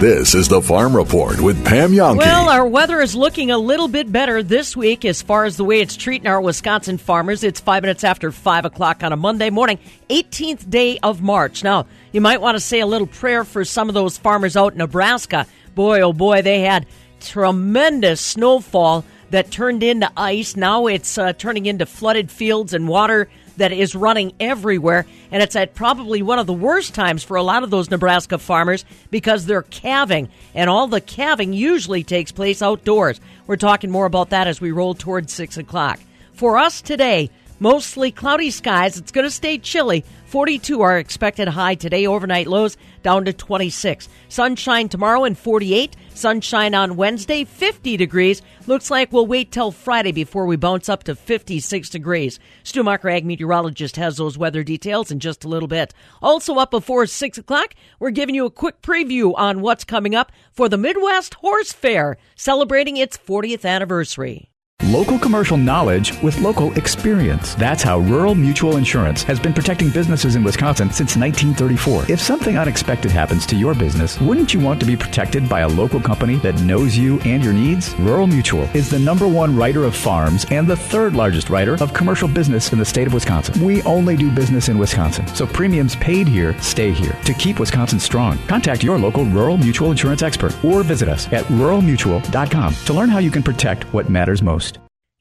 This is the Farm Report with Pam Jahnke. Well, our weather is looking a little bit better this week as far as the way it's treating our Wisconsin farmers. It's five minutes after five o'clock on a Monday morning, 18th day of March. Now, you might want to say a little prayer for some of those farmers out in Nebraska. Boy, oh boy, they had tremendous snowfall that turned into ice. Now it's uh, turning into flooded fields and water that is running everywhere. And it's at probably one of the worst times for a lot of those Nebraska farmers because they're calving. And all the calving usually takes place outdoors. We're talking more about that as we roll towards 6 o'clock. For us today, Mostly cloudy skies. It's going to stay chilly. 42 are expected high today. Overnight lows down to 26. Sunshine tomorrow and 48. Sunshine on Wednesday, 50 degrees. Looks like we'll wait till Friday before we bounce up to 56 degrees. Stu Marker, ag meteorologist, has those weather details in just a little bit. Also up before 6 o'clock, we're giving you a quick preview on what's coming up for the Midwest Horse Fair, celebrating its 40th anniversary. Local commercial knowledge with local experience. That's how Rural Mutual Insurance has been protecting businesses in Wisconsin since 1934. If something unexpected happens to your business, wouldn't you want to be protected by a local company that knows you and your needs? Rural Mutual is the number one writer of farms and the third largest writer of commercial business in the state of Wisconsin. We only do business in Wisconsin, so premiums paid here stay here. To keep Wisconsin strong, contact your local Rural Mutual Insurance expert or visit us at ruralmutual.com to learn how you can protect what matters most.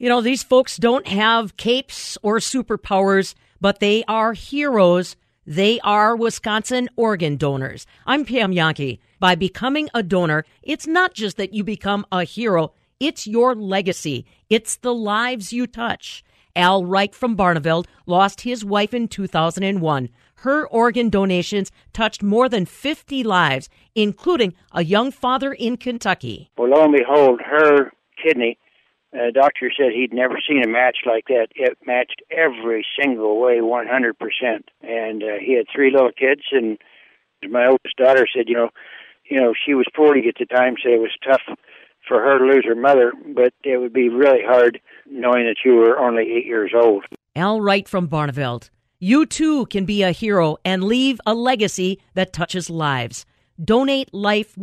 You know, these folks don't have capes or superpowers, but they are heroes. They are Wisconsin organ donors. I'm Pam Jahnke. By becoming a donor, it's not just that you become a hero, it's your legacy. It's the lives you touch. Al Reich from Barneveld lost his wife in 2001. Her organ donations touched more than 50 lives, including a young father in Kentucky. Well, lo and behold, her kidney uh, doctor said he'd never seen a match like that. It matched every single way, 100%. And uh, he had three little kids, and my oldest daughter said, you know, you know, she was 40 at the time, so it was tough for her to lose her mother, but it would be really hard knowing that you were only eight years old. Al Wright from Barneveld. You too can be a hero and leave a legacy that touches lives. Donate Life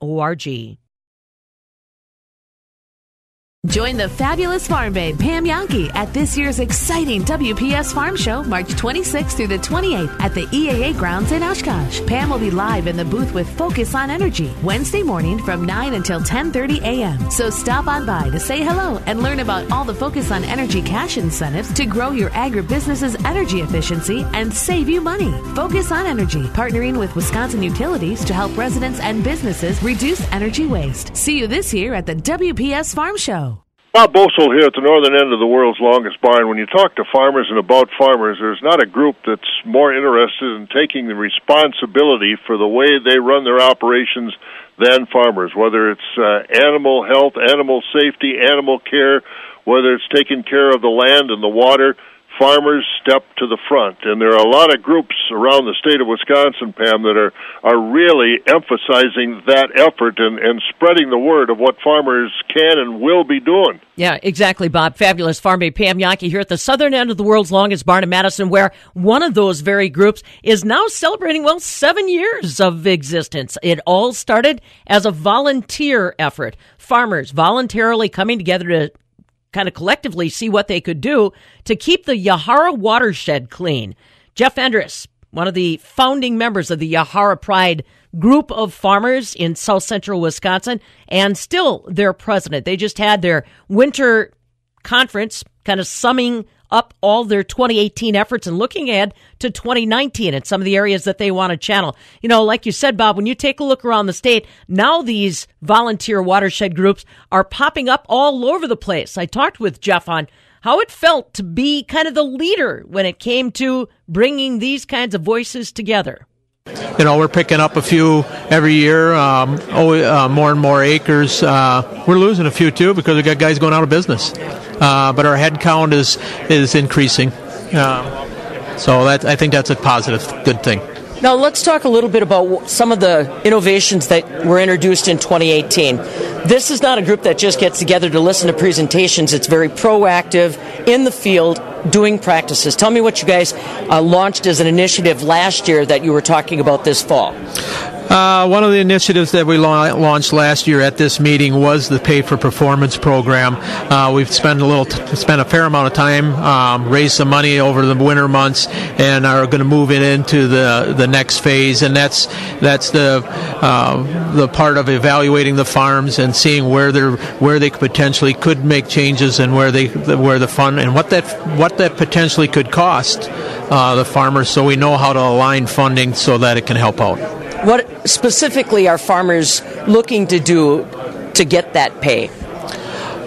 Org. Join the fabulous farm babe Pam Jahnke at this year's exciting WPS Farm Show, March 26th through the 28th at the EAA grounds in Oshkosh. Pam will be live in the booth with Focus on Energy Wednesday morning from 9 until 10:30 a.m. So stop on by to say hello and learn about all the Focus on Energy cash incentives to grow your agribusiness's energy efficiency and save you money. Focus on Energy, partnering with Wisconsin Utilities to help residents and businesses reduce energy waste. See you this year at the WPS Farm Show. Bob Bosold here at the northern end of the world's longest barn. When you talk to farmers and about farmers, there's not a group that's more interested in taking the responsibility for the way they run their operations than farmers, whether it's uh, animal health, animal safety, animal care, whether it's taking care of the land and the water farmers step to the front. And there are a lot of groups around the state of Wisconsin, Pam, that are, are really emphasizing that effort and, and spreading the word of what farmers can and will be doing. Yeah, exactly, Bob. Fabulous farm babe Pam Jahnke here at the southern end of the world's longest barn in Madison, where one of those very groups is now celebrating, well, seven years of existence. It all started as a volunteer effort. Farmers voluntarily coming together to kind of collectively see what they could do to keep the Yahara watershed clean. Jeff Endres, one of the founding members of the Yahara Pride group of farmers in south central Wisconsin, and still their president. They just had their winter conference, kind of summing up all their 2018 efforts and looking ahead to 2019 and some of the areas that they want to channel. You know, like you said, Bob, when you take a look around the state, now these volunteer watershed groups are popping up all over the place. I talked with Jeff on how it felt to be kind of the leader when it came to bringing these kinds of voices together. You know, we're picking up a few every year, um, oh, uh, more and more acres. Uh, we're losing a few too because we've got guys going out of business. Uh, but our head count is is increasing. Um, so that I think that's a positive, good thing. Now let's talk a little bit about some of the innovations that were introduced in 2018. This is not a group that just gets together to listen to presentations. It's very proactive in the field doing practices. Tell me what you guys uh, launched as an initiative last year that you were talking about this fall. Uh, one of the initiatives that we la- launched last year at this meeting was the Pay for Performance program. Uh, we've spent a little, t- spent a fair amount of time, um, raised some money over the winter months, and are going to move it into the the next phase. And that's that's the uh, the part of evaluating the farms and seeing where they where they potentially could make changes and where they where the fund and what that what that potentially could cost uh, the farmers, so we know how to align funding so that it can help out. What specifically are farmers looking to do to get that pay?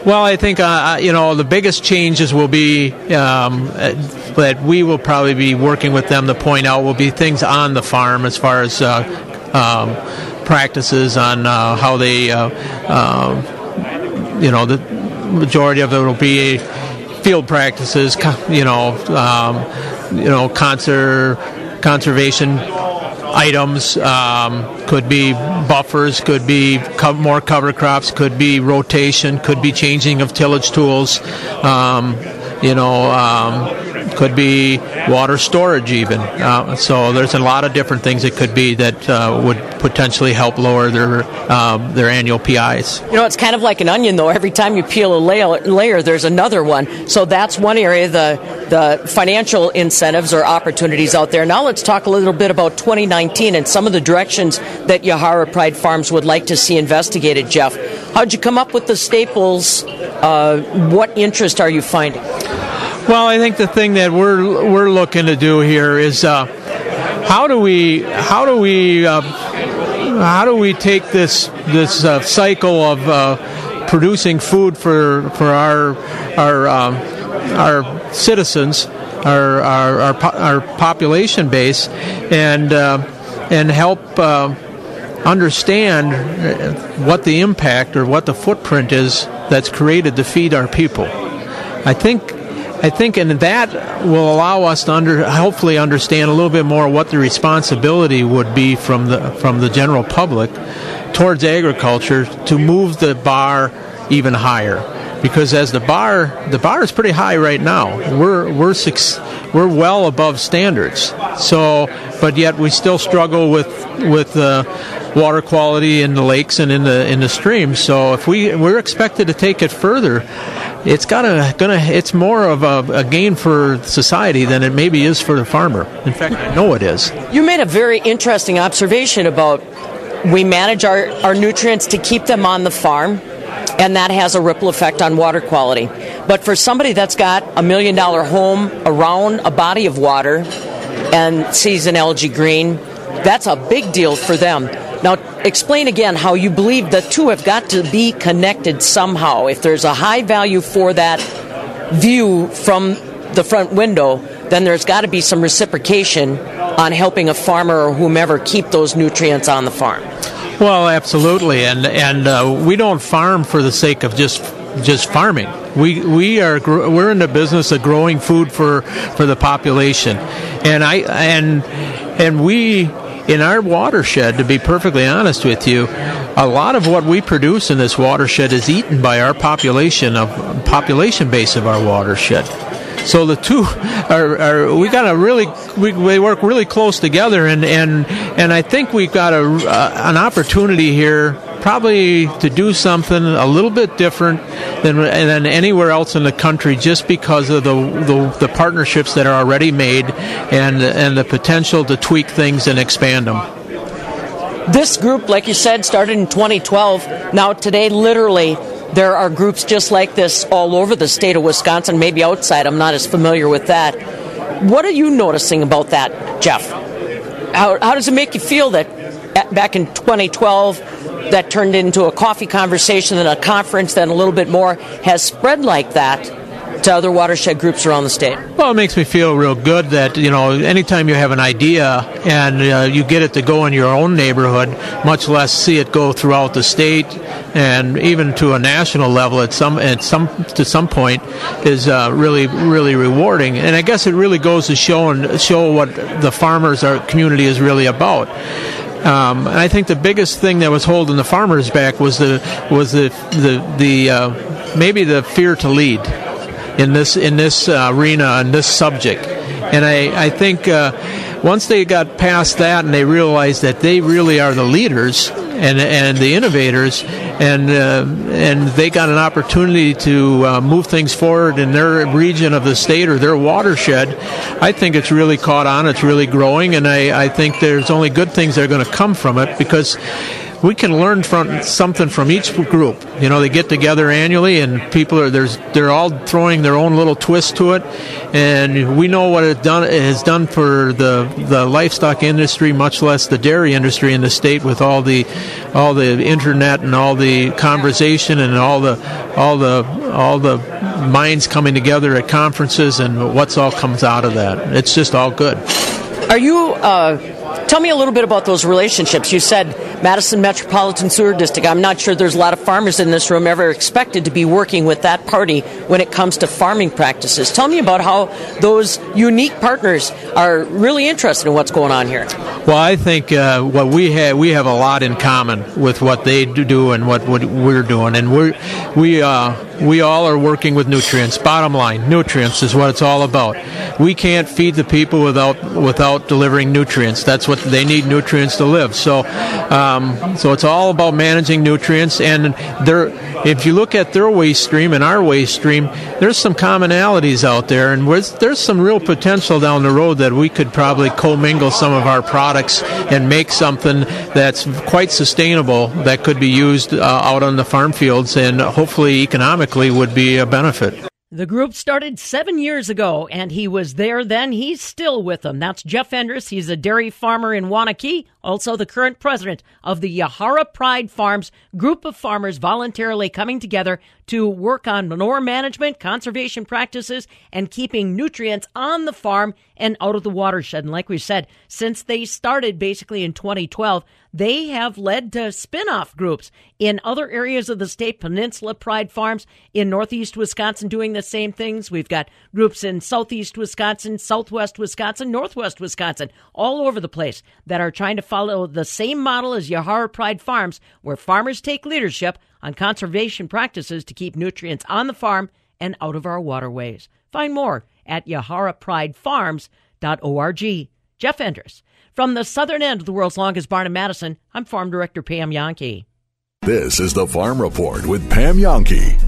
Well, I think uh, uh you know the biggest changes will be um, uh, that we will probably be working with them to point out will be things on the farm as far as uh, um, practices on uh, how they, uh, um, you know, the majority of it will be field practices, you know, um, you know, conser- conservation items. Um, could be buffers, could be co- more cover crops, could be rotation, could be changing of tillage tools. Um, you know, um, could be water storage even. Uh, so there's a lot of different things it could be that uh, would potentially help lower their um, their annual PIs. You know, it's kind of like an onion, though. Every time you peel a layer, layer, there's another one. So that's one area. The the financial incentives or opportunities out there. Now let's talk a little bit about 2019 and some of the directions that Yahara Pride Farms would like to see investigated. Jeff, how'd you come up with the staples? Uh, what interest are you finding? Well, I think the thing that we're we're looking to do here is uh, how do we how do we uh, how do we take this this uh, cycle of uh, producing food for for our our um, our citizens, our our, our, our population base, and uh, and help uh, understand what the impact or what the footprint is that's created to feed our people. I think I think, and that will allow us to under, hopefully understand a little bit more what the responsibility would be from the from the general public towards agriculture to move the bar even higher. Because as the bar, the bar is pretty high right now. We're we're six, we're well above standards. So, but yet we still struggle with with uh, water quality in the lakes and in the in the streams. So if we we're expected to take it further, it's gonna gonna it's more of a, a, gain for society than it maybe is for the farmer. In fact, I know it is. You made a very interesting observation about we manage our, our nutrients to keep them on the farm, and that has a ripple effect on water quality. But for somebody that's got a million dollar home around a body of water and sees an algae green, that's a big deal for them. Now, explain again how you believe the two have got to be connected somehow. If there's a high value for that view from the front window, then there's got to be some reciprocation on helping a farmer or whomever keep those nutrients on the farm. Well, absolutely, and and uh, we don't farm for the sake of just just farming. We we are we're in the business of growing food for for the population, and I and and we in our watershed, to be perfectly honest with you, a lot of what we produce in this watershed is eaten by our population of population base of our watershed. So the two are, are we got to really we, we, work really close together, and and and I think we've got a, uh, an opportunity here probably to do something a little bit different than, than anywhere else in the country just because of the, the, the partnerships that are already made and, and the potential to tweak things and expand them. This group, like you said, started in 2012. Now, today, literally, there are groups just like this all over the state of Wisconsin, maybe outside. I'm not as familiar with that. What are you noticing about that, Jeff? How, how does it make you feel that back in 2012 that turned into a coffee conversation and a conference, then a little bit more, has spread like that to other watershed groups around the state? Well, it makes me feel real good that, you know, anytime you have an idea and uh, you get it to go in your own neighborhood, much less see it go throughout the state and even to a national level at some at some to some point is uh, really really rewarding. And I guess it really goes to show and show what the farmers our community is really about. Um, and I think the biggest thing that was holding the farmers back was the was the the the uh, maybe the fear to lead. in this in this uh, arena in this subject, and I I think uh, once they got past that and they realized that they really are the leaders and and the innovators, and uh, and they got an opportunity to uh, move things forward in their region of the state or their watershed. I think it's really caught on. It's really growing, and I, I think there's only good things that are going to come from it because we can learn from something from each group. You know, they get together annually, and people are there's they're all throwing their own little twist to it, and we know what it done it has done for the the livestock industry, much less the dairy industry in the state, with all the all the internet and all the conversation and all the all the all the minds coming together at conferences and what's all comes out of that. It's just all good. Are you? Uh Tell me a little bit about those relationships. You said Madison Metropolitan Sewer District. I'm not sure there's a lot of farmers in this room ever expected to be working with that party when it comes to farming practices. Tell me about how those unique partners are really interested in what's going on here. Well, I think uh, what we have we have a lot in common with what they do and what, we're doing, and we we uh, we all are working with nutrients. Bottom line, nutrients is what it's all about. We can't feed the people without without delivering nutrients. That's what they need nutrients to live. So, um, so it's all about managing nutrients. And there, if you look at their waste stream and our waste stream, there's some commonalities out there, and there's some real potential down the road that we could probably commingle some of our products and make something that's quite sustainable that could be used uh, out on the farm fields and hopefully economically would be a benefit. The group started seven years ago, and he was there then. He's still with them. That's Jeff Endres. He's a dairy farmer in Waunakee, also the current president of the Yahara Pride Farms, group of farmers voluntarily coming together to work on manure management, conservation practices, and keeping nutrients on the farm and out of the watershed. And like we said, since they started basically in 2012, they have led to spin-off groups in other areas of the state, Peninsula Pride Farms in northeast Wisconsin doing the same things. We've got groups in southeast Wisconsin, southwest Wisconsin, northwest Wisconsin, all over the place that are trying to follow the same model as Yahara Pride Farms, where farmers take leadership on conservation practices to keep nutrients on the farm and out of our waterways. Find more at yaharapridefarms.org. Jeff Endres. From the southern end of the world's longest barn in Madison, I'm Farm Director Pam Jahnke. This is the Farm Report with Pam Jahnke.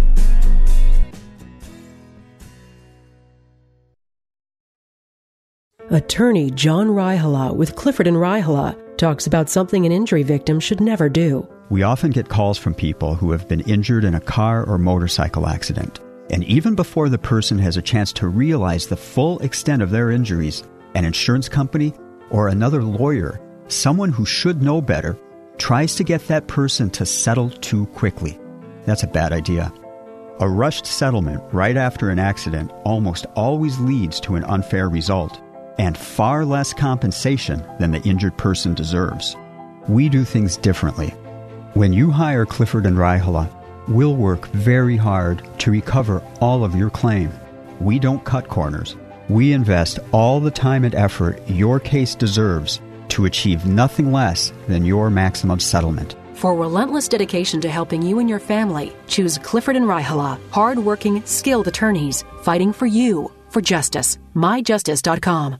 Attorney John Raihala with Clifford and Raihala talks about something an injury victim should never do. We often get calls from people who have been injured in a car or motorcycle accident. And even before the person has a chance to realize the full extent of their injuries, an insurance company or another lawyer, someone who should know better, tries to get that person to settle too quickly. That's a bad idea. A rushed settlement right after an accident almost always leads to an unfair result and far less compensation than the injured person deserves. We do things differently. When you hire Clifford and Raihala, we'll work very hard to recover all of your claim. We don't cut corners. We invest all the time and effort your case deserves to achieve nothing less than your maximum settlement. For relentless dedication to helping you and your family, choose Clifford and Raihala, hardworking, skilled attorneys fighting for you for justice. MyJustice.com.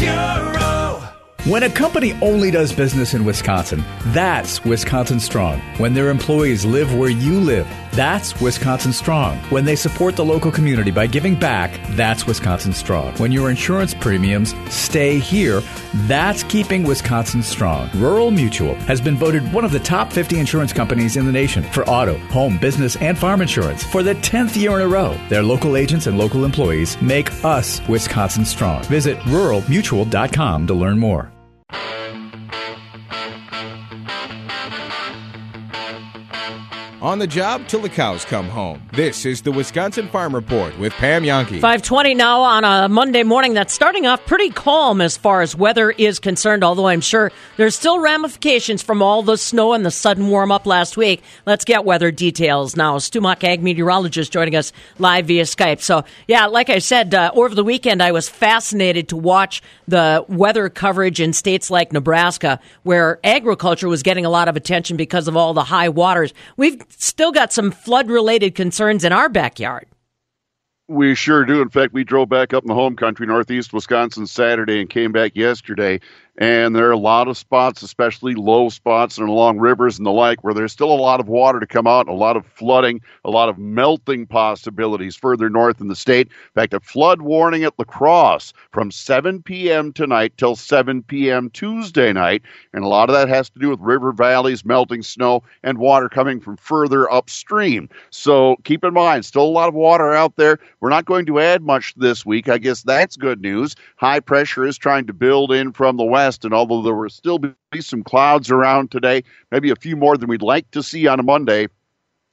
When a company only does business in Wisconsin, that's Wisconsin Strong. When their employees live where you live, that's Wisconsin Strong. When they support the local community by giving back, that's Wisconsin Strong. When your insurance premiums stay here, that's keeping Wisconsin strong. Rural Mutual has been voted one of the top 50 insurance companies in the nation for auto, home, business, and farm insurance for the 10th year in a row. Their local agents and local employees make us Wisconsin strong. Visit ruralmutual.com to learn more. On the job till the cows come home. This is the Wisconsin Farm Report with Pam Jahnke. 520 now on a Monday morning that's starting off pretty calm as far as weather is concerned, although I'm sure there's still ramifications from all the snow and the sudden warm up last week. Let's get weather details now. Stu Muck, ag meteorologist, joining us live via Skype. So, yeah, like I said, uh, over the weekend, I was fascinated to watch the weather coverage in states like Nebraska, where agriculture was getting a lot of attention because of all the high waters. We've still got some flood related concerns in our backyard. We sure do. In fact, we drove back up in the home country, northeast Wisconsin, Saturday and came back yesterday and there are a lot of spots, especially low spots and along rivers and the like, where there's still a lot of water to come out, a lot of flooding, a lot of melting possibilities further north in the state. In fact, a flood warning at La Crosse from 7 p.m. tonight till 7 p.m. Tuesday night, and a lot of that has to do with river valleys, melting snow, and water coming from further upstream. So keep in mind, still a lot of water out there. We're not going to add much this week. I guess that's good news. High pressure is trying to build in from the west west. And although there will still be some clouds around today, maybe a few more than we'd like to see on a Monday,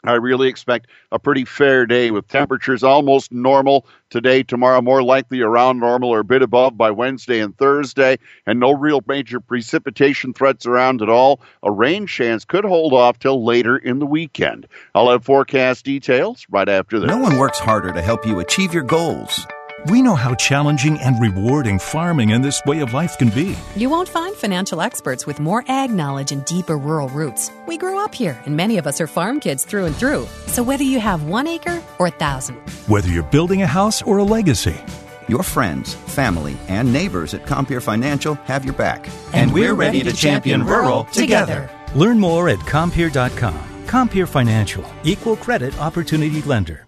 I really expect a pretty fair day with temperatures almost normal today, tomorrow, more likely around normal or a bit above by Wednesday and Thursday, and no real major precipitation threats around at all. A rain chance could hold off till later in the weekend. I'll have forecast details right after this. No one works harder to help you achieve your goals we know how challenging and rewarding farming and this way of life can be. You won't find financial experts with more ag knowledge and deeper rural roots. We grew up here, and many of us are farm kids through and through. So whether you have one acre or a thousand, whether you're building a house or a legacy, your friends, family, and neighbors at Compeer Financial have your back. And, and we're ready to champion rural together. Learn more at Compeer.com. Compeer Financial, equal credit opportunity lender.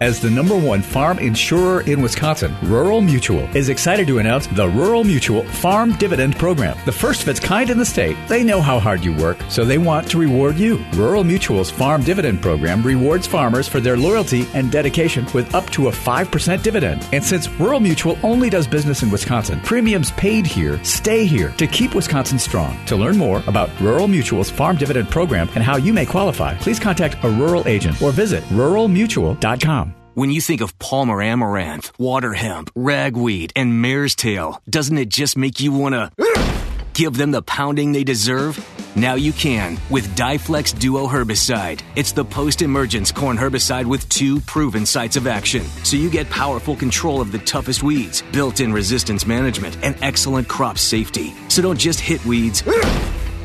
As the number one farm insurer in Wisconsin, Rural Mutual is excited to announce the Rural Mutual Farm Dividend Program, the first of its kind in the state. They know how hard you work, so they want to reward you. Rural Mutual's Farm Dividend Program rewards farmers for their loyalty and dedication with up to a 5% dividend. And since Rural Mutual only does business in Wisconsin, premiums paid here stay here to keep Wisconsin strong. To learn more about Rural Mutual's Farm Dividend Program and how you may qualify, please contact a rural agent or visit ruralmutual.com. When you think of Palmer amaranth, water hemp, ragweed, and mare's tail, doesn't it just make you want to give them the pounding they deserve? Now you can with DiFlexx Duo herbicide. It's the post-emergence corn herbicide with two proven sites of action. So you get powerful control of the toughest weeds, built-in resistance management, and excellent crop safety. So don't just hit weeds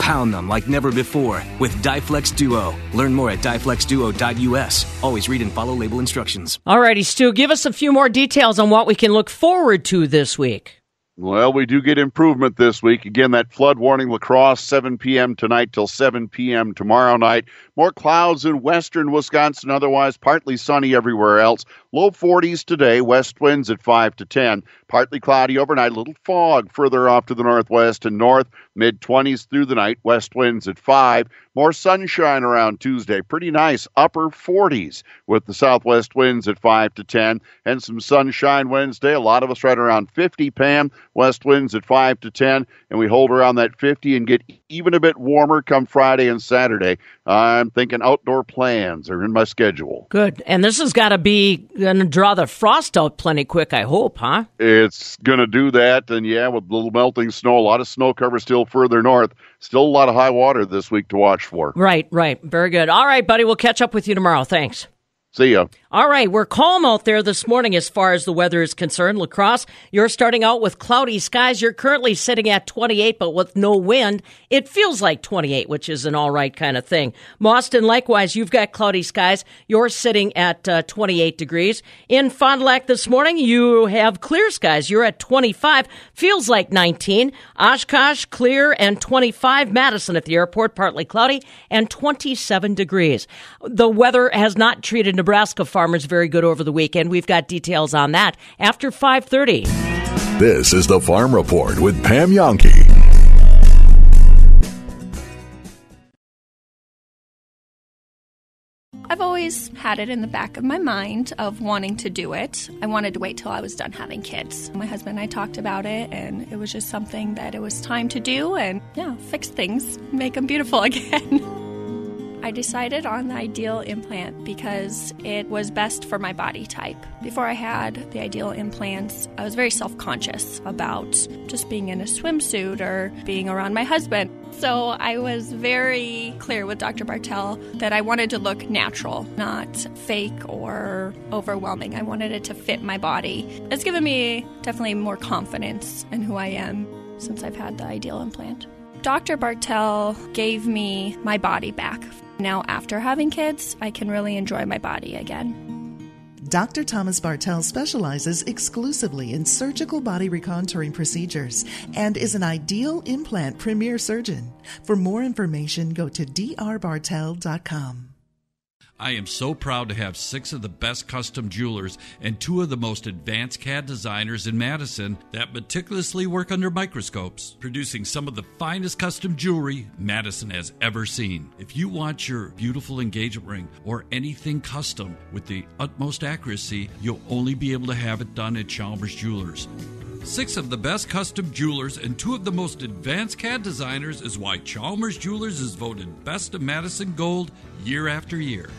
pound them like never before with DiFlexx Duo. Learn more at diflexxduo.us. Always read and follow label instructions. All righty, Stu, give us a few more details on what we can look forward to this week. Well, we do get improvement this week. Again, that flood warning La Crosse, 7 p.m. tonight till 7 p.m. tomorrow night. More clouds in western Wisconsin, otherwise partly sunny everywhere else. Low 40s today, west winds at 5 to 10. Partly cloudy overnight, a little fog further off to the northwest and north. Mid 20s through the night, west winds at 5. More sunshine around Tuesday. Pretty nice, upper 40s with the southwest winds at 5 to 10. And some sunshine Wednesday. A lot of us right around 50, Pam. West winds at 5 to 10. And we hold around that 50 and get even a bit warmer come Friday and Saturday. I'm thinking outdoor plans are in my schedule. Good. And this has got to be going to draw the frost out plenty quick, I hope, huh? It's going to do that. And yeah, with little melting snow, a lot of snow cover still further north. Still a lot of high water this week to watch for. Right, right. Very good. All right, buddy. We'll catch up with you tomorrow. Thanks. See ya. All right, we're calm out there this morning as far as the weather is concerned. La Crosse, you're starting out with cloudy skies. You're currently sitting at 28, but with no wind. It feels like 28, which is an all right kind of thing. Mauston, likewise, you've got cloudy skies. You're sitting at uh, 28 degrees. In Fond du Lac this morning, you have clear skies. You're at 25. Feels like 19. Oshkosh, clear and 25. Madison at the airport, partly cloudy and 27 degrees. The weather has not treated Nebraska farmers very good over the weekend. We've got details on that after 5:30. This is the Farm Report with Pam Jahnke. I've always had it in the back of my mind of wanting to do it. I wanted to wait till I was done having kids. My husband and I talked about it, and it was just something that it was time to do and, yeah, fix things, make them beautiful again. I decided on the ideal implant because it was best for my body type. Before I had the ideal implants, I was very self conscious about just being in a swimsuit or being around my husband. So I was very clear with Dr. Bartel that I wanted to look natural, not fake or overwhelming. I wanted it to fit my body. It's given me definitely more confidence in who I am since I've had the ideal implant. Dr. Bartel gave me my body back. Now, after having kids, I can really enjoy my body again. Dr. Thomas Bartel specializes exclusively in surgical body recontouring procedures and is an ideal implant premier surgeon. For more information, go to drbartel.com. I am so proud to have six of the best custom jewelers and two of the most advanced CAD designers in Madison that meticulously work under microscopes, producing some of the finest custom jewelry Madison has ever seen. If you want your beautiful engagement ring or anything custom with the utmost accuracy, you'll only be able to have it done at Chalmers Jewelers. Six of the best custom jewelers and two of the most advanced CAD designers is why Chalmers Jewelers is voted Best of Madison Gold year after year.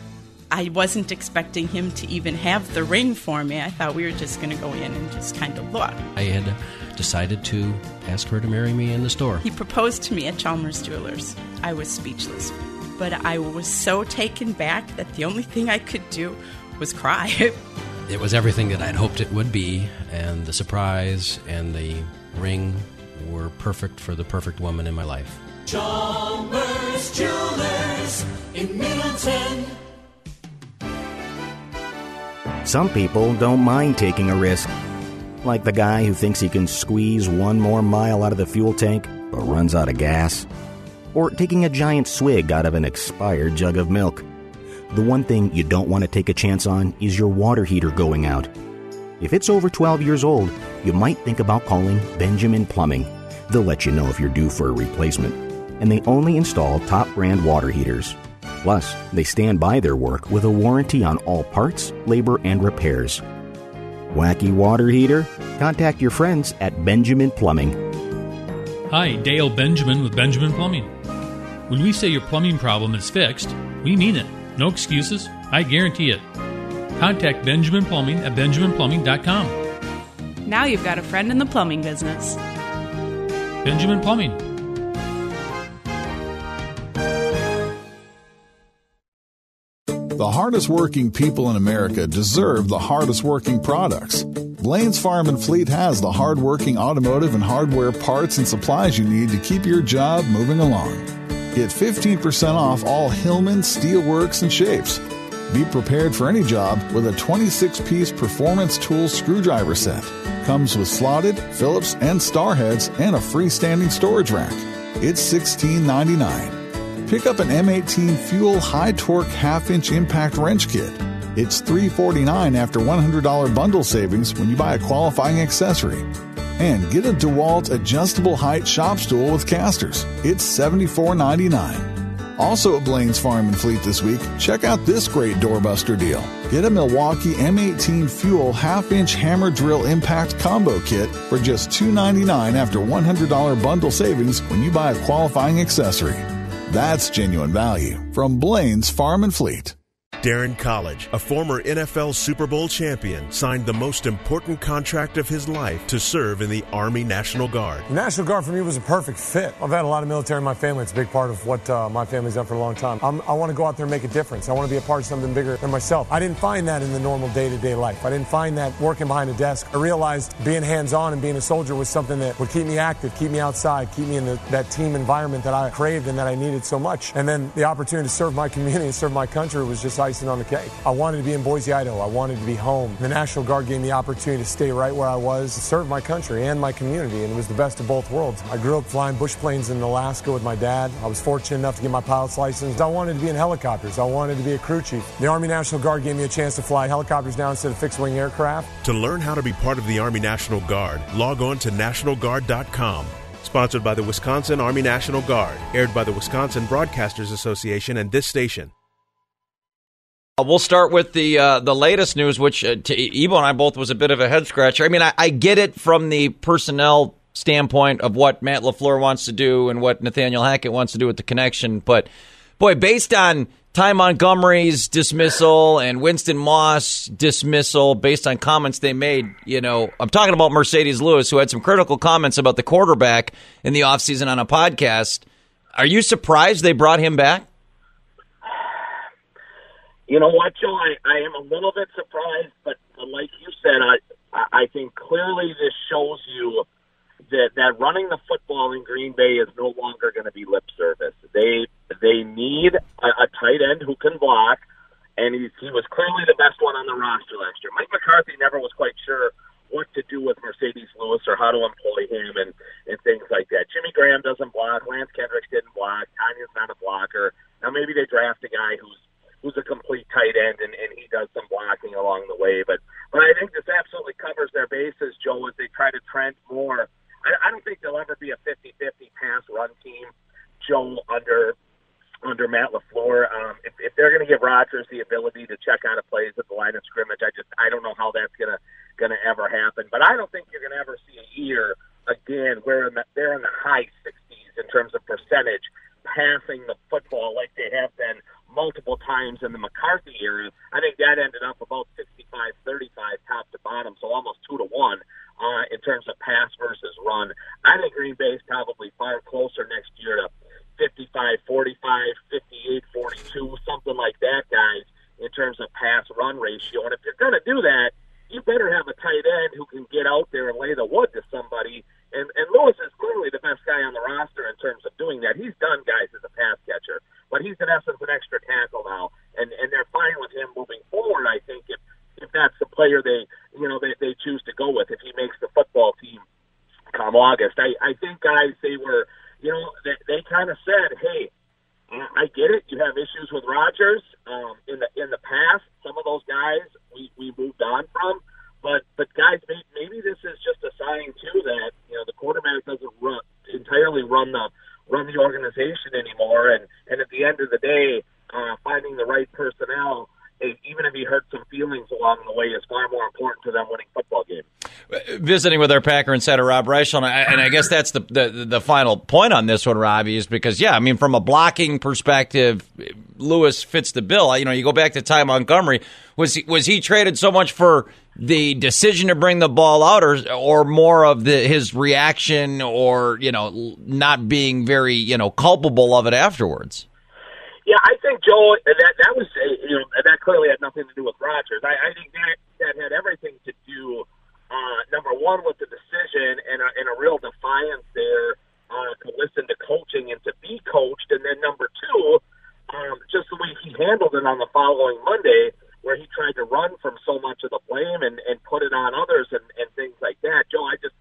I wasn't expecting him to even have the ring for me. I thought we were just going to go in and just kind of look. I had decided to ask her to marry me in the store. He proposed to me at Chalmers Jewelers. I was speechless. But I was so taken back that the only thing I could do was cry. it was everything that I'd hoped it would be, and the surprise and the ring were perfect for the perfect woman in my life. Chalmers Jewelers in Middleton. Some people don't mind taking a risk. Like the guy who thinks he can squeeze one more mile out of the fuel tank but runs out of gas. Or taking a giant swig out of an expired jug of milk. The one thing you don't want to take a chance on is your water heater going out. If it's over 12 years old, you might think about calling Benjamin Plumbing. They'll let you know if you're due for a replacement. And they only install top brand water heaters. Plus, they stand by their work with a warranty on all parts, labor, and repairs. Wacky water heater? Contact your friends at Benjamin Plumbing. Hi, Dale Benjamin with Benjamin Plumbing. When we say your plumbing problem is fixed, we mean it. No excuses. I guarantee it. Contact Benjamin Plumbing at benjaminplumbing.com. Now you've got a friend in the plumbing business. Benjamin Plumbing. The hardest working people in America deserve the hardest working products. Blain's Farm and Fleet has the hardworking automotive and hardware parts and supplies you need to keep your job moving along. Get 15% off all Hillman steelworks and shapes. Be prepared for any job with a 26 piece performance tool screwdriver set. Comes with slotted, Phillips, and star heads and a freestanding storage rack. It's $16.99. Pick up an M18 Fuel High Torque Half Inch Impact Wrench Kit. It's 349 after $100 bundle savings when you buy a qualifying accessory. And get a DeWalt adjustable height shop stool with casters. It's $74.99. Also at Blain's Farm and Fleet this week, check out this great doorbuster deal. Get a Milwaukee M18 Fuel half inch hammer drill impact combo kit for just $2.99 after $100 bundle savings when you buy a qualifying accessory. That's genuine value from Blain's Farm and Fleet. Darren College, a former NFL Super Bowl champion, signed the most important contract of his life to serve in the Army National Guard. The National Guard for me was a perfect fit. I've had a lot of military in my family. It's a big part of what uh, my family's done for a long time. I'm, i want to go out there and make a difference. I want to be a part of something bigger than myself. I didn't find that in the normal day to day life. I didn't find that working behind a desk. I realized being hands on and being a soldier was something that would keep me active, keep me outside, keep me in the, that team environment that I craved and that I needed so much. And then the opportunity to serve my community and serve my country was just icing on the cake. I wanted to be in Boise, Idaho. I wanted to be home. The National Guard gave me the opportunity to stay right where I was, serve my country and my community, and it was the best of both worlds. I grew up flying bush planes in Alaska with my dad. I was fortunate enough to get my pilot's license. I wanted to be in helicopters. I wanted to be a crew chief. The Army National Guard gave me a chance to fly helicopters now instead of fixed wing aircraft. To learn how to be part of the Army National Guard, log on to nationalguard.com. Sponsored by the Wisconsin Army National Guard, aired by the Wisconsin Broadcasters Association and this station. Uh, we'll start with the uh, the latest news, which uh, to Ebo and I both was a bit of a head scratcher. I mean, I, I, get it from the personnel standpoint of what Matt LaFleur wants to do and what Nathaniel Hackett wants to do with the connection, but boy, based on Ty Montgomery's dismissal and Winston Moss dismissal, based on comments they made, you know, I'm talking about Marcedes Lewis, who had some critical comments about the quarterback in the offseason on a podcast. Are you surprised they brought him back? You know what, Joe? I, I am a little bit surprised, but, like you said, I I think clearly this shows you that that running the football in Green Bay is no longer going to be lip service. They they need a, a tight end who can block, and he he was clearly the best one on the roster last year. Mike McCarthy never was quite sure what to do with Marcedes Lewis or how to employ him and and things like that. Jimmy Graham doesn't block. Lance Kendricks didn't block. Tonyan's not a blocker. Now maybe they draft a guy who's who's a complete tight end, and, and he does some blocking along the way. But but I think this absolutely covers their bases, Joe, as they try to trend more. I, I don't think they'll ever be a 50-50 pass run team, Joe, under under Matt LaFleur. Um, if, if they're going to give Rodgers the ability to check out of plays at the line of scrimmage, I just I don't know how that's gonna gonna ever happen. But I don't think you're gonna ever see a year again where in the, they're in the high 60s in terms of percentage passing the football like they have been multiple times in the McCarthy era. I think that ended up about 65-35 top to bottom, so almost two to one uh, in terms of pass versus run. I think Green Bay is probably far closer next year to 55-45, 58-42, something like that, guys, in terms of pass run ratio. And if you're going to do that, you better have a tight end who can get out there and lay the wood to somebody. And, and Lewis is clearly the best guy on the roster in terms of doing that. He's done guys as a pass catcher, but he's in essence an extra tackle now, and and they're fine with him moving forward. I think if if that's the player they you know they they choose to go with, if he makes the football team come August, I I think guys they were you know they they kind of said, hey. I get it. You have issues with Rodgers um, in the in the past. Some of those guys we we moved on from, but but guys, maybe, maybe this is just a sign too that you know the quarterback doesn't run entirely run the run the organization anymore, and end of the day, uh, finding the right personnel even if he hurt some feelings along the way, is far more important to them winning football games. Visiting with our Packer insider Rob Reischel, and I, and I guess that's the, the, the final point on this one, Robbie, is because yeah, I mean from a blocking perspective, Lewis fits the bill. You know, you go back to Ty Montgomery. Was he, was he traded so much for the decision to bring the ball out, or or more of the his reaction, or you know, not being very you know culpable of it afterwards? Yeah, I think Joe that that was you know that clearly had nothing to do with Rodgers. I, I think that that had everything to do uh, number one with the decision and a, and a real defiance there uh, to listen to coaching and to be coached, and then number two, um, just the way he handled it on the following Monday, where he tried to run from so much of the blame and and put it on others and and things like that. Joe, I just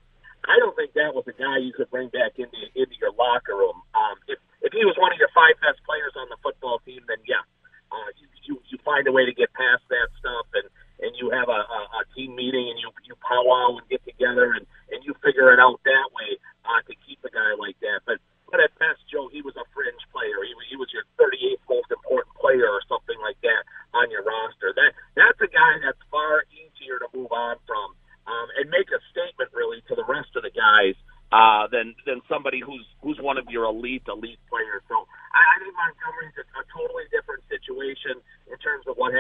I don't think that was a guy you could bring back into into your locker room. Um, if if he was one of your five best players on the football team, then yeah, uh, you, you you find a way to get past that stuff, and and you have a, a, a team meeting, and you you powwow and get together, and and you figure it out that way uh, to keep a guy like that. But but at best, Joe, he was a fringe player. He he was your 38th most important player or something like that on your roster. That that's a guy that's far easier to move on from um, and make a statement really to the rest of the guys uh, than than somebody who's who's one of your elite elite players. So I, I think Montgomery's a, a totally different situation in terms of what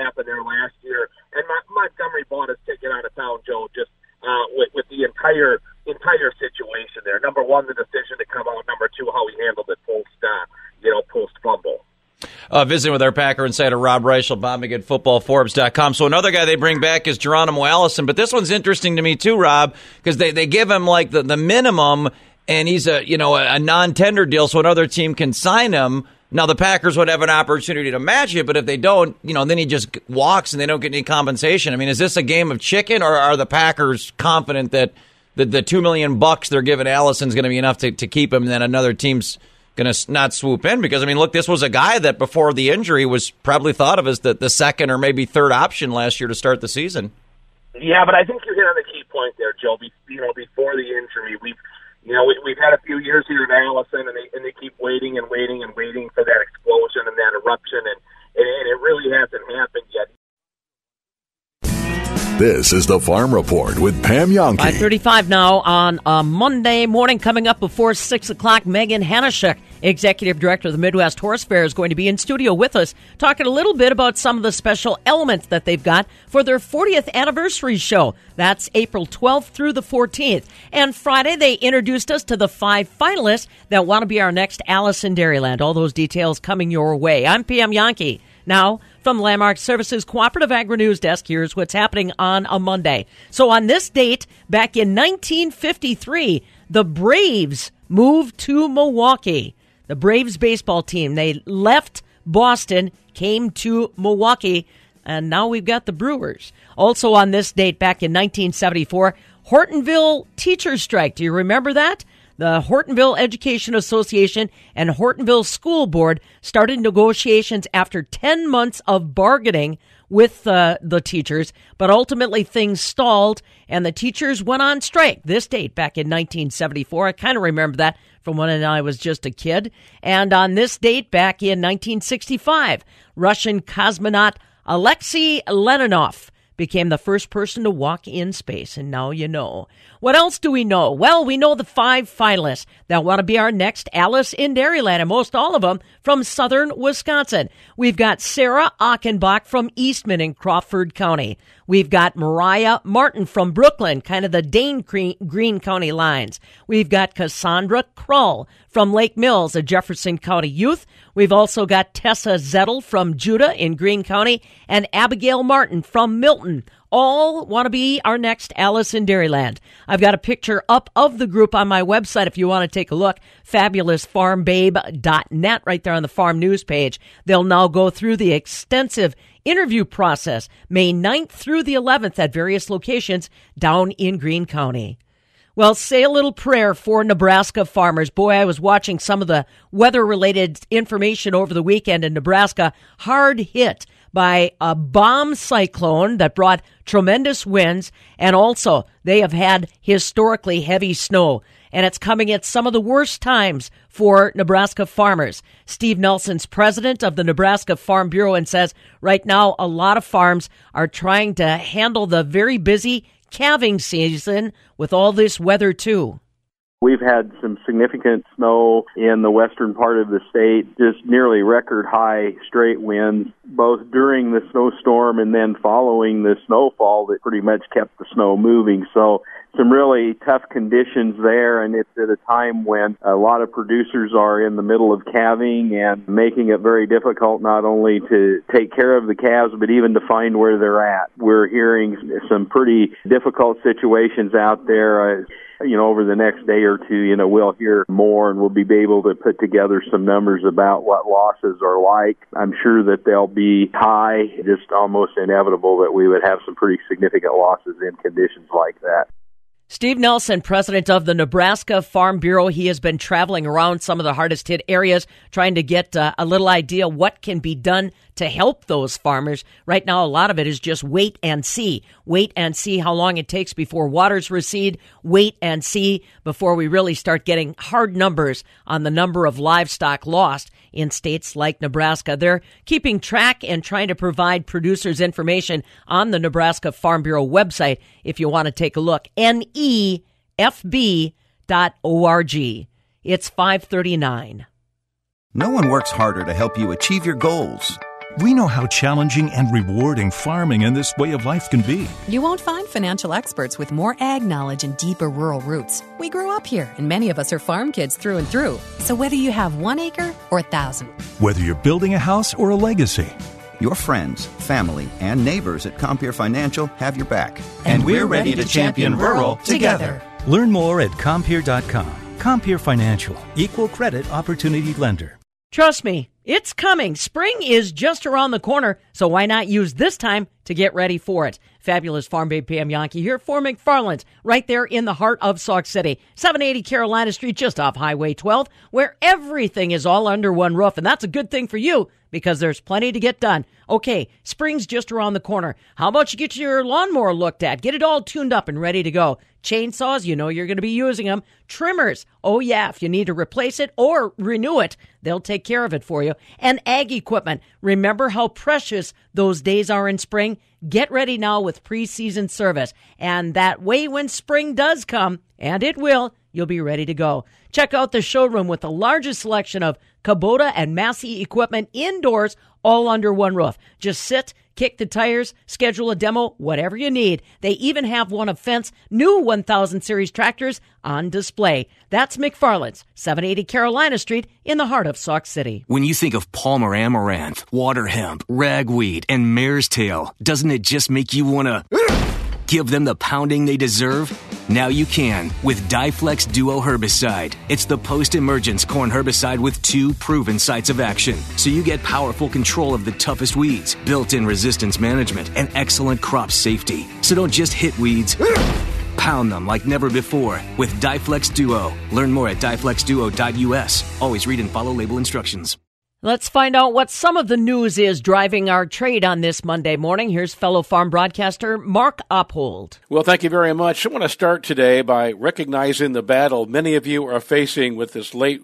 handled it post, uh, you know, post fumble. Uh, visiting with our Packer insider Rob Reischel, Bob McGinn, footballforbes.com. So another guy they bring back is Geronimo Allison, but this one's interesting to me too, Rob, because they, they give him like the, the minimum and he's a you know a, a non-tender deal, so another team can sign him. Now the Packers would have an opportunity to match it, but if they don't, you know, then he just walks and they don't get any compensation. I mean, is this a game of chicken, or are the Packers confident that the, the two million bucks they're giving Allison's going to be enough to, to keep him, and then another team's going to not swoop in? Because I mean, look, this was a guy that before the injury was probably thought of as the, the second or maybe third option last year to start the season. Yeah, but I think you hit on the key point there, Joe. Be, you know, before the injury, we've you know, we, we've had a few years here at Allison, and they and they keep waiting and waiting and waiting for that explosion and that eruption, and and, and it really hasn't happened yet. This is the Farm Report with Pam Jahnke. 535 now on a Monday morning. Coming up before 6 o'clock, Megan Hanashek, Executive Director of the Midwest Horse Fair, is going to be in studio with us, talking a little bit about some of the special elements that they've got for their 40th anniversary show. That's April 12th through the 14th. And Friday, they introduced us to the five finalists that want to be our next Alice in Dairyland. All those details coming your way. I'm Pam Jahnke. Now, from Landmark Services Cooperative Agri News Desk, here's what's happening on a Monday. So, on this date, back in 1953, the Braves moved to Milwaukee. The Braves baseball team, they left Boston, came to Milwaukee, and now we've got the Brewers. Also, on this date, back in 1974, Hortonville teacher strike. Do you remember that? The Hortonville Education Association and Hortonville School Board started negotiations after 10 months of bargaining with uh, the teachers, but ultimately things stalled and the teachers went on strike. This date back in 1974. I kind of remember that from when I was just a kid. And on this date back in 1965, Russian cosmonaut Alexei Leonov became the first person to walk in space, and now you know. What else do we know? Well, we know the five finalists that want to be our next Alice in Dairyland, and most all of them from southern Wisconsin. We've got Sarah Achenbach from Eastman in Crawford County. We've got Mariah Martin from Brooklyn, kind of the Dane Green County lines. We've got Cassandra Krull from Lake Mills, a Jefferson County youth. We've also got Tessa Zettel from Juda in Green County and Abigail Martin from Milton. All want to be our next Alice in Dairyland. I've got a picture up of the group on my website if you want to take a look. FabulousFarmBabe.net right there on the farm news page. They'll now go through the extensive interview process May 9th through the 11th at various locations down in Green County. Well, say a little prayer for Nebraska farmers. Boy, I was watching some of the weather related information over the weekend in Nebraska, hard hit by a bomb cyclone that brought tremendous winds, and also they have had historically heavy snow and it's coming at some of the worst times for Nebraska farmers. Steve Nelson's president of the Nebraska Farm Bureau and says right now a lot of farms are trying to handle the very busy calving season with all this weather too. We've had some significant snow in the western part of the state, just nearly record high straight winds, both during the snowstorm and then following the snowfall that pretty much kept the snow moving. So some really tough conditions there, and it's at a time when a lot of producers are in the middle of calving and making it very difficult not only to take care of the calves, but even to find where they're at. We're hearing some pretty difficult situations out there. Uh, You know, over the next day or two, you know, we'll hear more and we'll be able to put together some numbers about what losses are like. I'm sure that they'll be high, just almost inevitable that we would have some pretty significant losses in conditions like that. Steve Nelson, president of the Nebraska Farm Bureau, he has been traveling around some of the hardest hit areas trying to get uh, a little idea what can be done to help those farmers. Right now, a lot of it is just wait and see. Wait and see how long it takes before waters recede. Wait and see before we really start getting hard numbers on the number of livestock lost in states like Nebraska. They're keeping track and trying to provide producers information on the Nebraska Farm Bureau website if you want to take a look. NEFB.org. It's 539. No one works harder to help you achieve your goals We know how challenging and rewarding farming and this way of life can be. You won't find financial experts with more ag knowledge and deeper rural roots. We grew up here, and many of us are farm kids through and through. So whether you have one acre or a thousand, Whether you're building a house or a legacy, Your friends, family, and neighbors at Compeer Financial have your back. And we're ready to champion rural together. Learn more at Compeer.com. Compeer Financial, equal credit opportunity lender. Trust me, it's coming. Spring is just around the corner, so why not use this time to get ready for it? Fabulous Farm Babe Pam Jahnke here for McFarland's, right there in the heart of Sauk City. 780 Carolina Street, just off Highway 12, where everything is all under one roof. And that's a good thing for you because there's plenty to get done. Okay, spring's just around the corner. How about you get your lawnmower looked at? Get it all tuned up and ready to go. Chainsaws, you know you're going to be using them. Trimmers, oh yeah, if you need to replace it or renew it, they'll take care of it for you. And ag equipment, remember how precious those days are in spring? Get ready now with preseason service. And that way, when spring does come, and it will, you'll be ready to go. Check out the showroom with the largest selection of Kubota and Massey equipment indoors, all under one roof. Just sit, kick the tires, schedule a demo, whatever you need. They even have one of Fendt new 1000 series tractors on display. That's McFarland's, 780 Carolina Street in the heart of Sauk City. When you think of Palmer amaranth, water hemp, ragweed, and mare's tail, doesn't it just make you want to give them the pounding they deserve? Now you can with DiFlexx Duo herbicide. It's the post-emergence corn herbicide with two proven sites of action. So you get powerful control of the toughest weeds, built-in resistance management, and excellent crop safety. So don't just hit weeds. Pound them like never before with DiFlexx Duo. Learn more at diflexxduo.us. Always read and follow label instructions. Let's find out what some of the news is driving our trade on this Monday morning. Here's fellow farm broadcaster Mark Oppold. Well, thank you very much. I want to start today by recognizing the battle many of you are facing with this late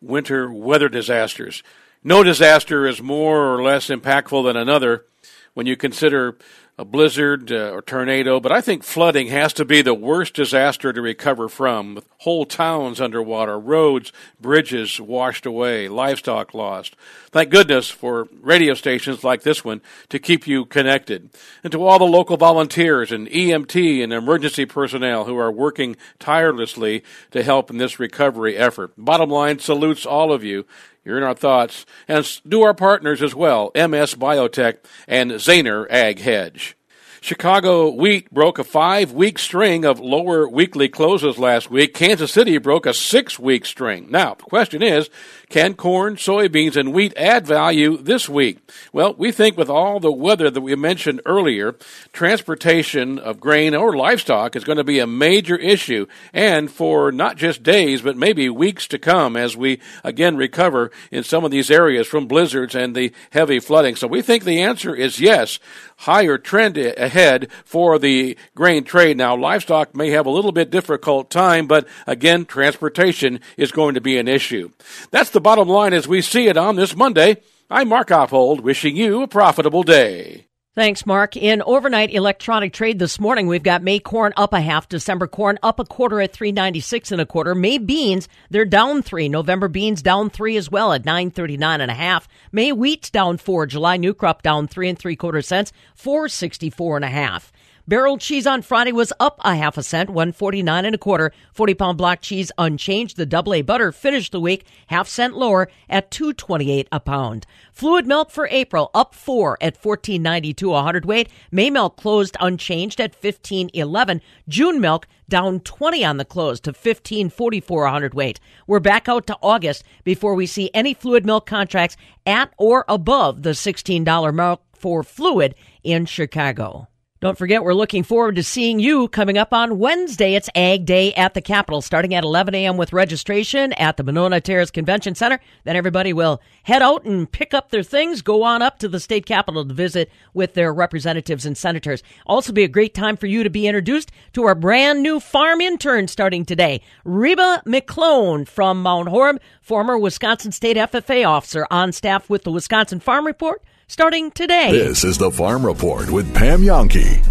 winter weather disasters. No disaster is more or less impactful than another when you consider a blizzard uh, or tornado, but I think flooding has to be the worst disaster to recover from, with whole towns underwater, roads, bridges washed away, livestock lost. Thank goodness for radio stations like this one to keep you connected. And to all the local volunteers and EMT and emergency personnel who are working tirelessly to help in this recovery effort. Bottom line, salutes all of you. You're in our thoughts. And do our partners as well, MS Biotech and Zaner Ag Hedge. Chicago wheat broke a five week string of lower weekly closes last week. Kansas City broke a six week string. Now, the question is, can corn, soybeans, and wheat add value this week? Well, we think with all the weather that we mentioned earlier, transportation of grain or livestock is going to be a major issue, and for not just days, but maybe weeks to come as we again recover in some of these areas from blizzards and the heavy flooding. So we think the answer is yes. Higher trend ahead for the grain trade. Now, livestock may have a little bit difficult time, but again, transportation is going to be an issue. That's the bottom line as we see it on this Monday. I'm Mark Oppold, wishing you a profitable day. Thanks, Mark. In overnight electronic trade this morning, we've got May corn up a half, December corn up a quarter at 396 and a quarter. May beans, they're down three. November beans down three as well at 939 and a half. May wheat down four. July new crop down three and three quarter cents, 464 and a half. Barrel cheese on Friday was up a half a cent, 149 and a quarter. 40 pound block cheese unchanged. The double A butter finished the week half cent lower at 228 a pound. Fluid milk for April up 4 at 14.92 a hundredweight. May milk closed unchanged at 15.11. June milk down 20 on the close to 15.44 a hundredweight. We're back out to August before we see any fluid milk contracts at or above the $16 mark for fluid in Chicago. Don't forget, we're looking forward to seeing you coming up on Wednesday. It's Ag Day at the Capitol, starting at 11 a.m. with registration at the Monona Terrace Convention Center. Then everybody will head out and pick up their things, go on up to the state capitol to visit with their representatives and senators. Also, be a great time for you to be introduced to our brand new farm intern starting today, Reba McClone from Mount Horeb, former Wisconsin State FFA officer on staff with the Wisconsin Farm Report starting today. This is the Farm Report with Pam Jahnke.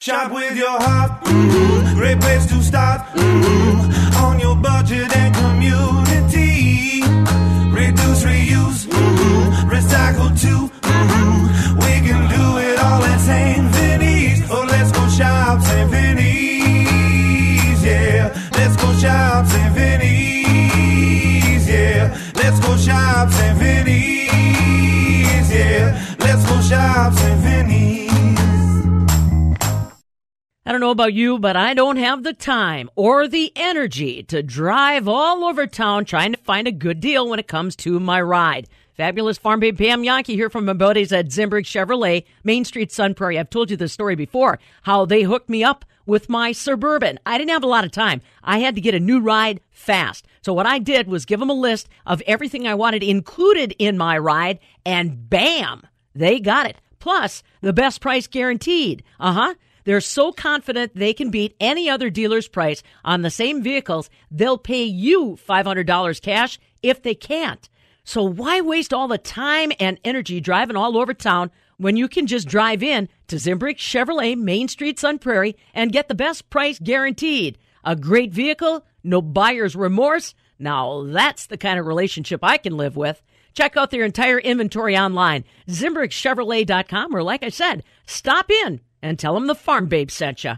Shop with your heart, mm-hmm. great place to start. Mm-hmm. On your budget and community. Know about you, but I don't have the time or the energy to drive all over town trying to find a good deal when it comes to my ride. Fabulous Farm Babe Pam Jahnke here from my buddies at Zimbrick Chevrolet, Main Street, Sun Prairie. I've told you the story before, how they hooked me up with my Suburban. I didn't have a lot of time. I had to get a new ride fast. So what I did was give them a list of everything I wanted included in my ride, and bam, they got it. Plus, the best price guaranteed. Uh huh. They're so confident they can beat any other dealer's price on the same vehicles, they'll pay you $500 cash if they can't. So why waste all the time and energy driving all over town when you can just drive in to Zimbrick Chevrolet Main Street Sun Prairie and get the best price guaranteed? A great vehicle, no buyer's remorse. Now that's the kind of relationship I can live with. Check out their entire inventory online, ZimbrickChevrolet.com, or like I said, stop in and tell them the Farm Babe sent you.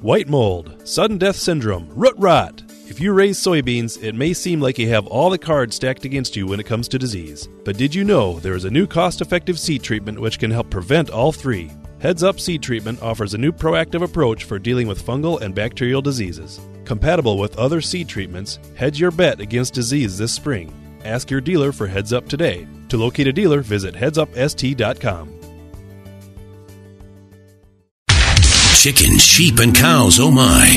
White mold, sudden death syndrome, root rot. If you raise soybeans, it may seem like you have all the cards stacked against you when it comes to disease. But did you know there is a new cost effective seed treatment which can help prevent all three? Heads Up Seed Treatment offers a new proactive approach for dealing with fungal and bacterial diseases. Compatible with other seed treatments, hedge your bet against disease this spring. Ask your dealer for Heads Up today. To locate a dealer, visit headsupst.com. Chicken, sheep, and cows, oh my.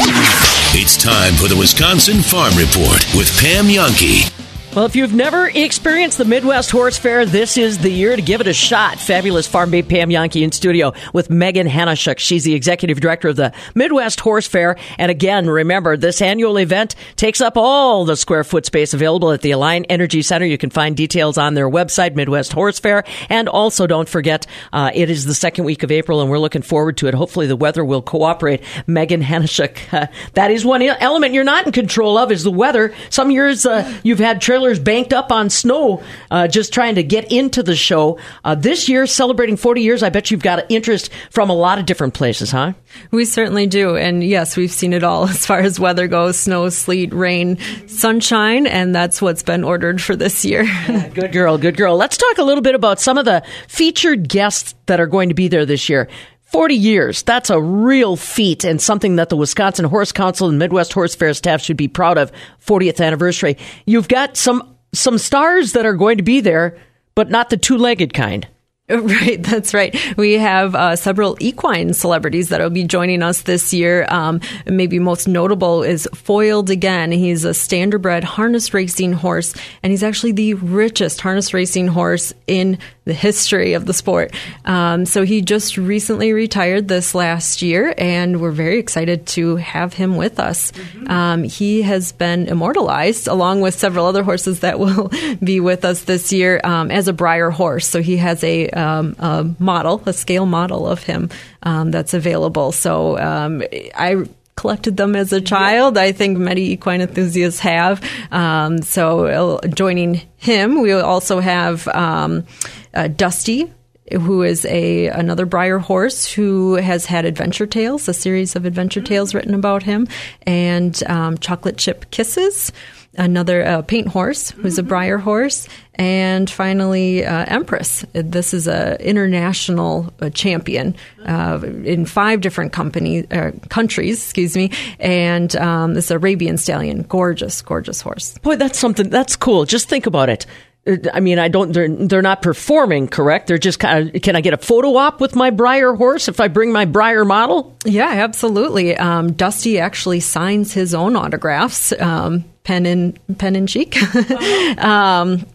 It's time for the Wisconsin Farm Report with Pam Jahnke. Well, if you've never experienced the Midwest Horse Fair, this is the year to give it a shot. Fabulous Farm Babe Pam Jahnke in studio with Megan Hanashuk. She's the executive director of the Midwest Horse Fair. And again, remember, this annual event takes up all the square foot space available at the Alliant Energy Center. You can find details on their website, Midwest Horse Fair. And also, don't forget, uh, it is the second week of April, and we're looking forward to it. Hopefully, the weather will cooperate. Megan Hanashuk, uh, that is one element you're not in control of is the weather. Some years uh, you've had trailers banked up on snow, uh, just trying to get into the show. Uh, this year, celebrating 40 years, I bet you've got interest from a lot of different places, huh? We certainly do. And yes, we've seen it all as far as weather goes snow, sleet, rain, sunshine. And that's what's been ordered for this year. yeah, good girl, good girl. Let's talk a little bit about some of the featured guests that are going to be there this year. 40 years. That's a real feat and something that the Wisconsin Horse Council and Midwest Horse Fair staff should be proud of. 40th anniversary. You've got some some stars that are going to be there, but not the two-legged kind. Right, that's right. We have uh, several equine celebrities that will be joining us this year. Um, maybe most notable is Foiled Again. He's a standardbred harness racing horse, and he's actually the richest harness racing horse in the history of the sport. Um, so he just recently retired this last year, and we're very excited to have him with us. Mm-hmm. Um, he has been immortalized along with several other horses that will be with us this year um, as a Breyer horse. So he has a, um, a model, a scale model of him um, that's available. So um, I collected them as a child. I think many equine enthusiasts have. Um, so uh, joining him, we also have um, uh, Dusty. Who is a another Breyer horse who has had adventure tales, a series of adventure tales written about him, and um, chocolate chip kisses, another uh, paint horse who's a Breyer horse, and finally uh, Empress. This is a international uh, champion uh, in five different company uh, countries, excuse me, and um, this Arabian stallion, gorgeous, gorgeous horse. Boy, that's something that's cool. Just think about it. Uh, I mean, I don't. They're they're not performing, correct? They're just kind of. Can I get a photo op with my Breyer horse if I bring my Breyer model? Yeah, absolutely. Um, Dusty actually signs his own autographs. Um, pen in pen and cheek. um,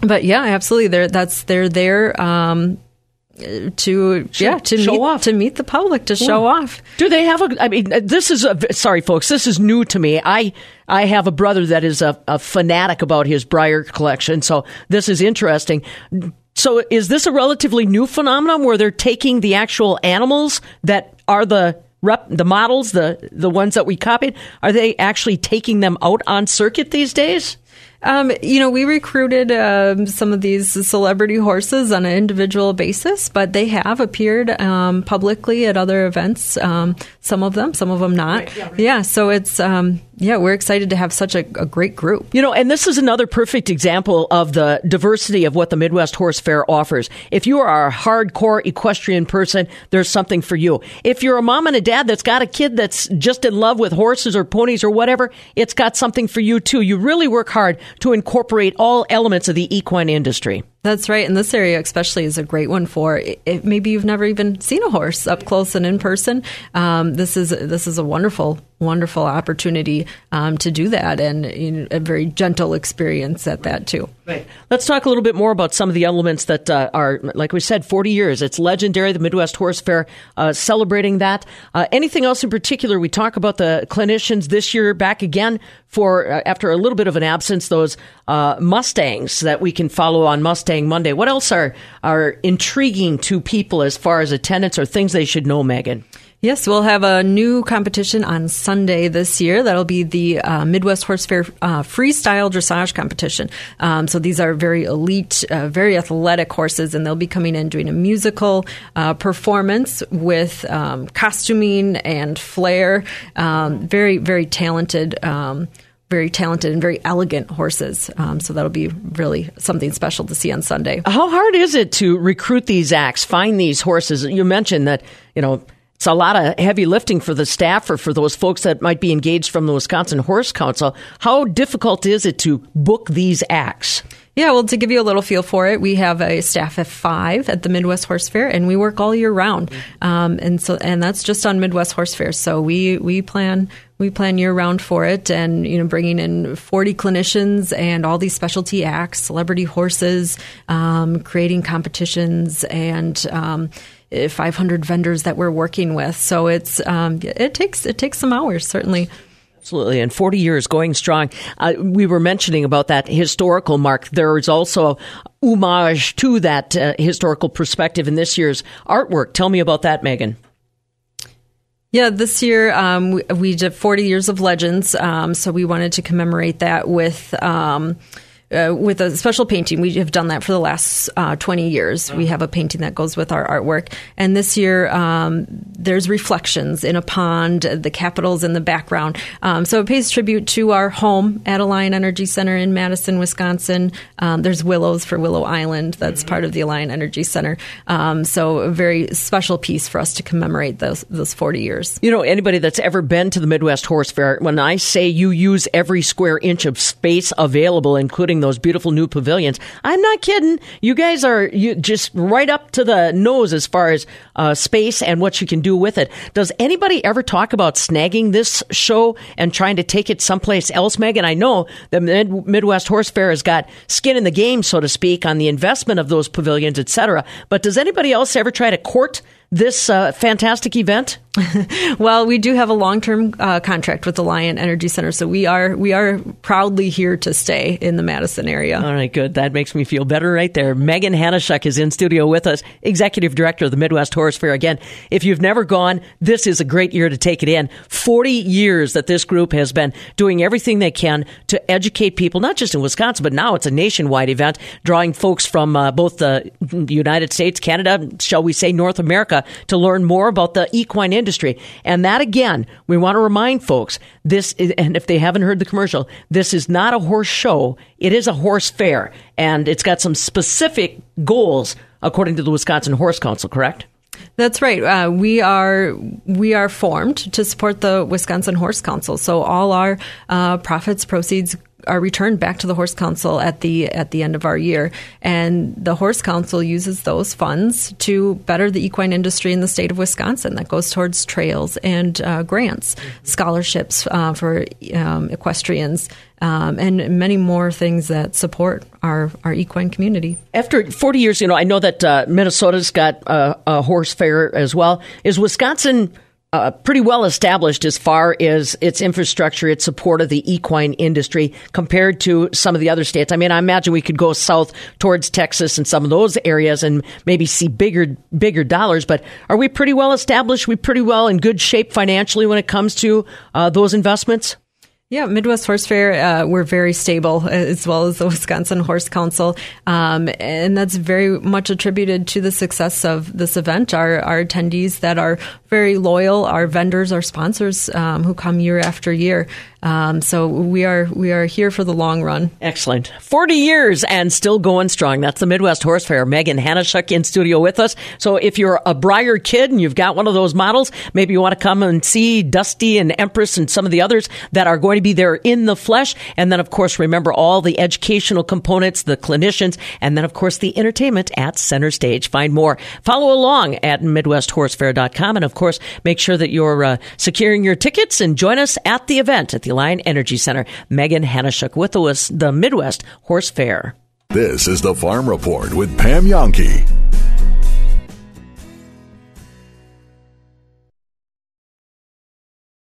but yeah, absolutely. They're that's they're there. Um, to yeah to show meet, off to meet the public to show off. Do they have a? I mean, this is a, sorry, folks. This is new to me. I I have a brother that is a, a fanatic about his Breyer collection, so this is interesting. So, is this a relatively new phenomenon where they're taking the actual animals that are the rep, the models, the the ones that we copied? Are they actually taking them out on circuit these days? Um, you know, we recruited um, some of these celebrity horses on an individual basis, but they have appeared um, publicly at other events. Um, some of them, some of them not. yeah, so it's um, yeah, we're excited to have such a, a, great group. You know, and this is another perfect example of the diversity of what the Midwest Horse Fair offers. If you are a hardcore equestrian person, there's something for you. If you're a mom and a dad that's got a kid that's just in love with horses or ponies or whatever, it's got something for you too. You really work hard to incorporate all elements of the equine industry. That's right. And this area, especially, is a great one for it, maybe you've never even seen a horse up close and in person. Um, this is this is a wonderful, wonderful opportunity um, to do that, and you know, a very gentle experience at that too. Right. Let's talk a little bit more about some of the elements that uh, are, like we said, 40 years. It's legendary, the Midwest Horse Fair, uh, celebrating that. Uh, anything else in particular? We talk about the clinicians this year back again for, uh, after a little bit of an absence, those uh, Mustangs that we can follow on Mustang Monday. What else are, are intriguing to people as far as attendance or things they should know, Megan? Yes, we'll have a new competition on Sunday this year. That'll be the uh, Midwest Horse Fair uh, Freestyle Dressage Competition. Um, so these are very elite, uh, very athletic horses, and they'll be coming in doing a musical uh, performance with um, costuming and flair. Um, very, very talented. Very talented and very elegant horses. Um, so that'll be really something special to see on Sunday. How hard is it to recruit these acts, find these horses? You mentioned that, you know, it's a lot of heavy lifting for the staff or for those folks that might be engaged from the Wisconsin Horse Council. How difficult is it to book these acts? Yeah, well, to give you a little feel for it, we have a staff of five at the Midwest Horse Fair, and we work all year round. Um, and so, and that's just on Midwest Horse Fair. So we we plan we plan year round for it, and you know, bringing in forty clinicians and all these specialty acts, celebrity horses, um, creating competitions, and um, 500 vendors that we're working with. So it's um, it takes it takes some hours certainly. Absolutely, and 40 years going strong. Uh, we were mentioning about that historical mark. There is also homage to that uh, historical perspective in this year's artwork. Tell me about that, Megan. Yeah, this year um, we, we, did 40 years of legends, um, so we wanted to commemorate that with. Um, uh, with a special painting. We have done that for the last uh, 20 years. We have a painting that goes with our artwork. And this year, um, there's reflections in a pond, the capitals in the background. Um, so it pays tribute to our home at Alliant Energy Center in Madison, Wisconsin. Um, there's willows for Willow Island. That's mm-hmm. part of the Alliant Energy Center. Um, so a very special piece for us to commemorate those, those 40 years. You know, anybody that's ever been to the Midwest Horse Fair, when I say you use every square inch of space available, including those beautiful new pavilions. I'm not kidding. You guys are you just right up to the nose as far as uh, space and what you can do with it. Does anybody ever talk about snagging this show and trying to take it someplace else, Megan? I know the Mid- Midwest Horse Fair has got skin in the game, so to speak, on the investment of those pavilions, etc. But does anybody else ever try to court this uh, fantastic event? well, we do have a long-term uh, contract with the Alliant Energy Center, so we are we are proudly here to stay in the Madison area. All right, good. That makes me feel better right there. Megan Hanishuk is in studio with us, executive director of the Midwest Horse Fair. Again, if you've never gone, this is a great year to take it in. Forty years that this group has been doing everything they can to educate people, not just in Wisconsin, but now it's a nationwide event, drawing folks from uh, both the United States, Canada, shall we say, North America, to learn more about the equine industry. And that again, we want to remind folks this is, and if they haven't heard the commercial, this is not a horse show. It is a horse fair and it's got some specific goals according to the Wisconsin Horse Council, correct? That's right. Uh, we are we are formed to support the Wisconsin Horse Council. So all our uh, profits, proceeds are returned back to the horse council at the at the end of our year and the horse council uses those funds to better the equine industry in the state of wisconsin that goes towards trails and uh, grants scholarships uh, for um, equestrians um, and many more things that support our, our equine community. After 40 years, you know, I know that uh, Minnesota's got a horse fair as well. Is Wisconsin uh, pretty well established as far as its infrastructure, its support of the equine industry compared to some of the other states. I mean, I imagine we could go south towards Texas and some of those areas and maybe see bigger, bigger dollars. But are we pretty well established? Are We pretty well in good shape financially when it comes to uh, those investments? Yeah, Midwest Horse Fair, uh, we're very stable, as well as the Wisconsin Horse Council. Um, and that's very much attributed to the success of this event. Our, our attendees that are very loyal, our vendors, our sponsors um, who come year after year. Um, so we are we are here for the long run. Excellent. 40 years and still going strong. That's the Midwest Horse Fair. Megan Hanishuk in studio with us. So if you're a Breyer kid and you've got one of those models, maybe you want to come and see Dusty and Empress and some of the others that are going to be there in the flesh. And then, of course, remember all the educational components, the clinicians, and then, of course, the entertainment at center stage. Find more. Follow along at MidwestHorseFair.com. And, of course, make sure that you're uh, securing your tickets and join us at the event at the Alliant Energy Center. Megan Hanishuk with us, the Midwest Horse Fair. This is the Farm Report with Pam Jahnke.